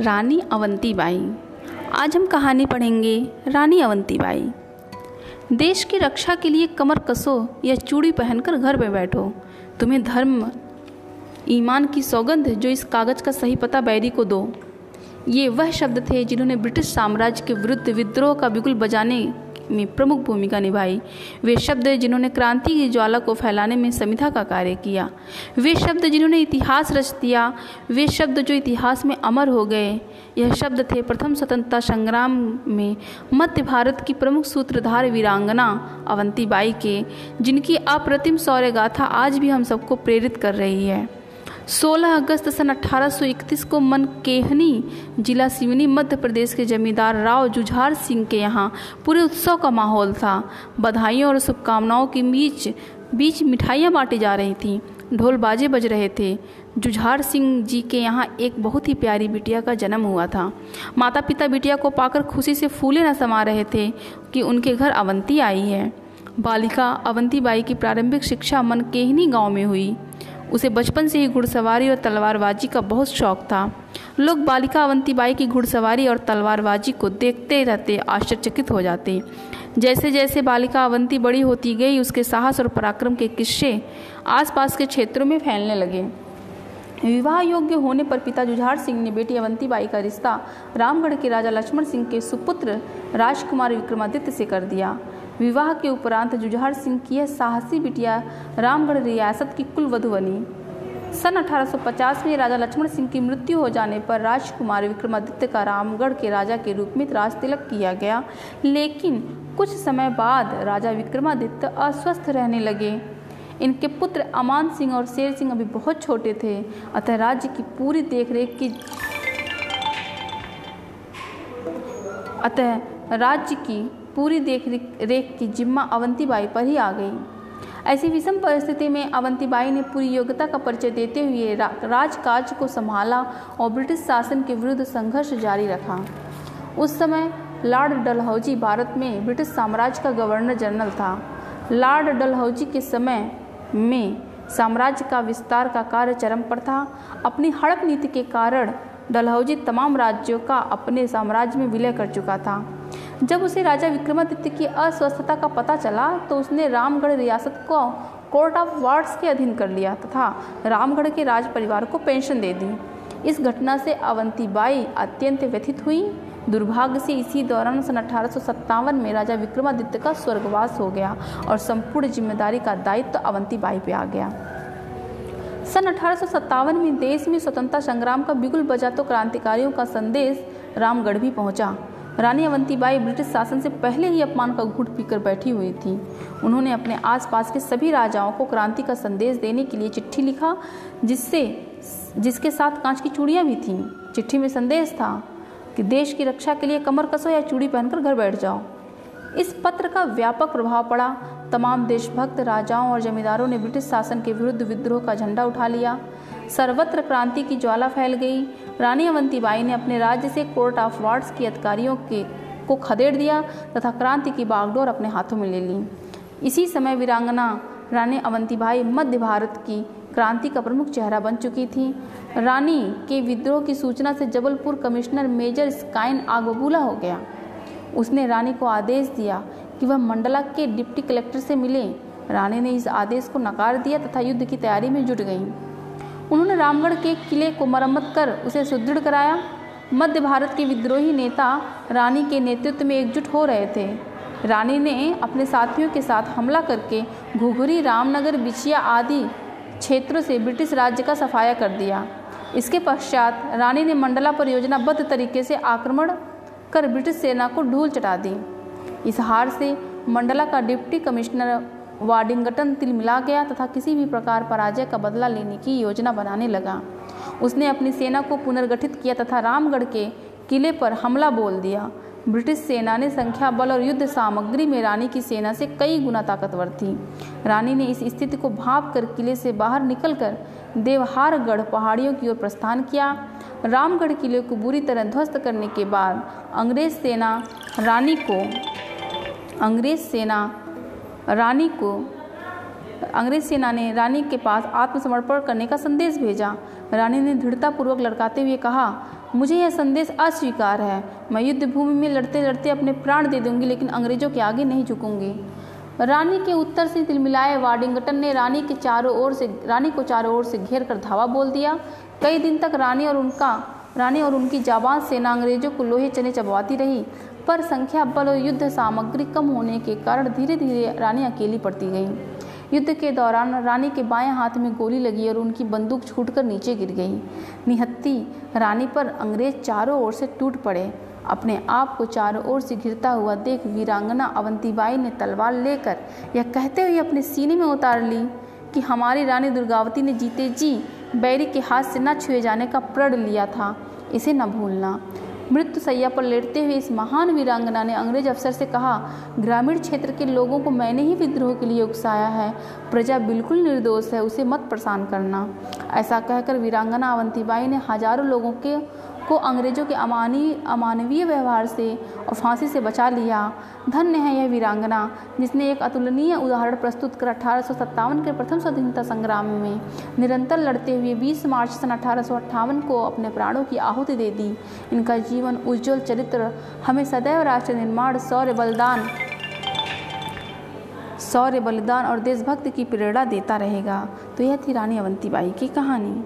रानी Avanti by आज हम कहानी पढ़ेंगे रानी अवंती बाई देश की रक्षा के लिए कमर कसो या चूड़ी पहनकर घर में बैठो। तुम्हें धर्म, ईमान की सौगंध जो इस कागज़ का सही पता बैरी को दो। ये वह शब्द थे जिन्होंने ब्रिटिश साम्राज्य के विरुद्ध विद्रोह का बिगुल बजाने में प्रमुख भूमिका निभाई। वे शब्द जिन्होंने क्रांति की ज्वाला को फैलाने में संविधा का कार्य किया। वे शब्द जिन्होंने इतिहास रच दिया, वे शब्द जो इतिहास में अमर हो गए, यह शब्द थे प्रथम स्वतंत्रता संग्राम में मध्य भारत की प्रमुख सूत्रधार वीरांगना अवंतीबाई के, जिनकी अप्रतिम शौर्य गाथा आज भी हम सबको प्रेरित कर रही है। 16 अगस्त सन 1831 को मनकेहनी जिला सिवनी मध्य प्रदेश के जमींदार राव जुझार सिंह के यहाँ पूरे उत्सव का माहौल था। बधाइयों और शुभकामनाओं के बीच बीच मिठाइयाँ बांटी जा रही थीं। ढोल बाजे बज रहे थे। जुझार सिंह जी के यहाँ एक बहुत ही प्यारी बिटिया का जन्म हुआ था। माता पिता बिटिया को पाकर खुशी से फूले न समा रहे थे कि उनके घर अवंती आई है। बालिका अवंती बाई की प्रारंभिक शिक्षा मनकेहनी गाँव में हुई। उसे बचपन से ही घुड़सवारी और तलवारबाजी का बहुत शौक था। लोग बालिका अवंतीबाई की घुड़सवारी और तलवारबाजी को देखते रहते आश्चर्यचकित हो जाते। जैसे जैसे बालिका अवंती बड़ी होती गई, उसके साहस और पराक्रम के किस्से आसपास के क्षेत्रों में फैलने लगे। विवाह योग्य होने पर पिता जुझार सिंह ने बेटी अवंतीबाई का रिश्ता रामगढ़ के राजा लक्ष्मण सिंह के सुपुत्र राजकुमार विक्रमादित्य से कर दिया। विवाह के उपरांत जुझार सिंह की यह साहसी बिटिया रामगढ़ रियासत की कुल वधु बनी। सन 1850 में राजा लक्ष्मण सिंह की मृत्यु हो जाने पर राजकुमार विक्रमादित्य का रामगढ़ के राजा के रूप में राज तिलक किया गया। लेकिन कुछ समय बाद राजा विक्रमादित्य अस्वस्थ रहने लगे। इनके पुत्र अमान सिंह और शेर सिंह अभी बहुत छोटे थे, अतः राज्य की पूरी देखरेख की अतः राज्य की पूरी देख रेख की जिम्मा अवंतीबाई पर ही आ गई। ऐसी विषम परिस्थिति में अवंतीबाई ने पूरी योग्यता का परिचय देते हुए रा, राजकाज को संभाला और ब्रिटिश शासन के विरुद्ध संघर्ष जारी रखा। उस समय लॉर्ड डलहौजी भारत में ब्रिटिश साम्राज्य का गवर्नर जनरल था। लॉर्ड डलहौजी के समय में साम्राज्य का विस्तार का कार्य चरम पर था। अपनी हड़प नीति के कारण डलहौजी तमाम राज्यों का अपने साम्राज्य में विलय कर चुका था। जब उसे राजा विक्रमादित्य की अस्वस्थता का पता चला तो उसने रामगढ़ रियासत को कोर्ट ऑफ़ वार्ड्स के अधीन कर लिया तथा रामगढ़ के राज परिवार को पेंशन दे दी। इस घटना से अवंतीबाई अत्यंत व्यथित हुई। दुर्भाग्य से इसी दौरान सन अठारह सौ सत्तावन में राजा विक्रमादित्य का स्वर्गवास हो गया और संपूर्ण ज़िम्मेदारी का दायित्व तो अवंतीबाई पे आ गया। सन अठारह सौ सत्तावन में देश में स्वतंत्रता संग्राम का बिगुल बजा तो क्रांतिकारियों का संदेश रामगढ़ भी पहुँचा। रानी अवंतीबाई ब्रिटिश शासन से पहले ही अपमान का घुट पीकर बैठी हुई थी। उन्होंने अपने आसपास के सभी राजाओं को क्रांति का संदेश देने के लिए चिट्ठी लिखा, जिससे, जिसके साथ कांच की चूड़ियाँ भी थीं। चिट्ठी में संदेश था कि देश की रक्षा के लिए कमर कसो या चूड़ी पहनकर घर बैठ जाओ। इस पत्र का व्यापक प्रभाव पड़ा। तमाम देशभक्त, राजाओं और जमींदारों ने ब्रिटिश शासन के विरुद्ध विद्रोह का झंडा उठा लिया। सर्वत्र क्रांति की ज्वाला फैल गई। रानी अवंतीबाई ने अपने राज्य से कोर्ट ऑफ़ वार्ड्स के अधिकारियों के को खदेड़ दिया तथा क्रांति की बागडोर अपने हाथों में ले ली। इसी समय वीरांगना रानी अवंतीबाई मध्य भारत की क्रांति का प्रमुख चेहरा बन चुकी थी। रानी के विद्रोह की सूचना से जबलपुर कमिश्नर मेजर स्काइन आगबूला हो गया। उसने रानी को आदेश दिया कि वह मंडला के डिप्टी कलेक्टर से मिले। रानी ने इस आदेश को नकार दिया तथा युद्ध की तैयारी में जुट गई। उन्होंने रामगढ़ के किले को मरम्मत कर उसे सुदृढ़ कराया। मध्य भारत के विद्रोही नेता रानी के नेतृत्व में एकजुट हो रहे थे। रानी ने अपने साथियों के साथ हमला करके घुघुरी, रामनगर, बिछिया आदि क्षेत्रों से ब्रिटिश राज्य का सफाया कर दिया। इसके पश्चात रानी ने मंडला पर योजनाबद्ध तरीके से आक्रमण कर ब्रिटिश सेना को ढूल चटा दी। इस हार से मंडला का डिप्टी कमिश्नर वाडिंगटन तिल मिला गया तथा किसी भी प्रकार पराजय का बदला लेने की योजना बनाने लगा। उसने अपनी सेना को पुनर्गठित किया तथा रामगढ़ के किले पर हमला बोल दिया। ब्रिटिश सेना ने संख्या बल और युद्ध सामग्री में रानी की सेना से कई गुना ताकतवर थी। रानी ने इस स्थिति को भाप कर किले से बाहर निकलकर देवहारगढ़ पहाड़ियों की ओर प्रस्थान किया। रामगढ़ किले को बुरी तरह ध्वस्त करने के बाद अंग्रेज़ सेना रानी को, अंग्रेज़ सेना रानी को, अंग्रेज़ सेना ने रानी के पास आत्मसमर्पण करने का संदेश भेजा। रानी ने दृढ़तापूर्वक लड़काते हुए कहा, मुझे यह संदेश अस्वीकार है। मैं युद्ध भूमि में लड़ते लड़ते अपने प्राण दे दूँगी, लेकिन अंग्रेज़ों के आगे नहीं झुकूँगी। रानी के उत्तर से तिलमिलाए वाडिंगटन ने रानी के चारों ओर से, रानी को चारों ओर से घेर कर धावा बोल दिया। कई दिन तक रानी और उनका रानी और उनकी जाबाज सेना अंग्रेज़ों को लोहे चने चबवाती रही, पर संख्या, बल और युद्ध सामग्री कम होने के कारण धीरे धीरे रानी अकेली पड़ती गई। युद्ध के दौरान रानी के बाएँ हाथ में गोली लगी और उनकी बंदूक छूटकर नीचे गिर गई। निहत्ती रानी पर अंग्रेज़ चारों ओर से टूट पड़े। अपने आप को चारों ओर से घिरता हुआ देख वीरांगना अवंतीबाई ने तलवार लेकर यह कहते हुए अपने सीने में उतार ली कि हमारी रानी दुर्गावती ने जीते जी। बैरी के हाथ से न छुए जाने का प्रण लिया था। इसे न भूलना। मृत्यु सैया पर लेटते हुए इस महान वीरांगना ने अंग्रेज़ अफसर से कहा, ग्रामीण क्षेत्र के लोगों को मैंने ही विद्रोह के लिए उकसाया है। प्रजा बिल्कुल निर्दोष है, उसे मत परेशान करना। ऐसा कहकर वीरांगना अवंतीबाई ने हज़ारों लोगों के को अंग्रेज़ों के अमानी, अमानवीय व्यवहार से और फांसी से बचा लिया। धन्य है यह वीरांगना, जिसने एक अतुलनीय उदाहरण प्रस्तुत कर अठारह सौ सत्तावन के प्रथम स्वतंत्रता संग्राम में निरंतर लड़ते हुए 20 मार्च सन अठारह सौ अट्ठावन को अपने प्राणों की आहुति दे दी। इनका जीवन उज्जवल चरित्र, हमें सदैव राष्ट्र निर्माण शौर्य बलिदान शौर्य बलिदान और देशभक्त की प्रेरणा देता रहेगा। तो यह थी रानी अवंतीबाई की कहानी।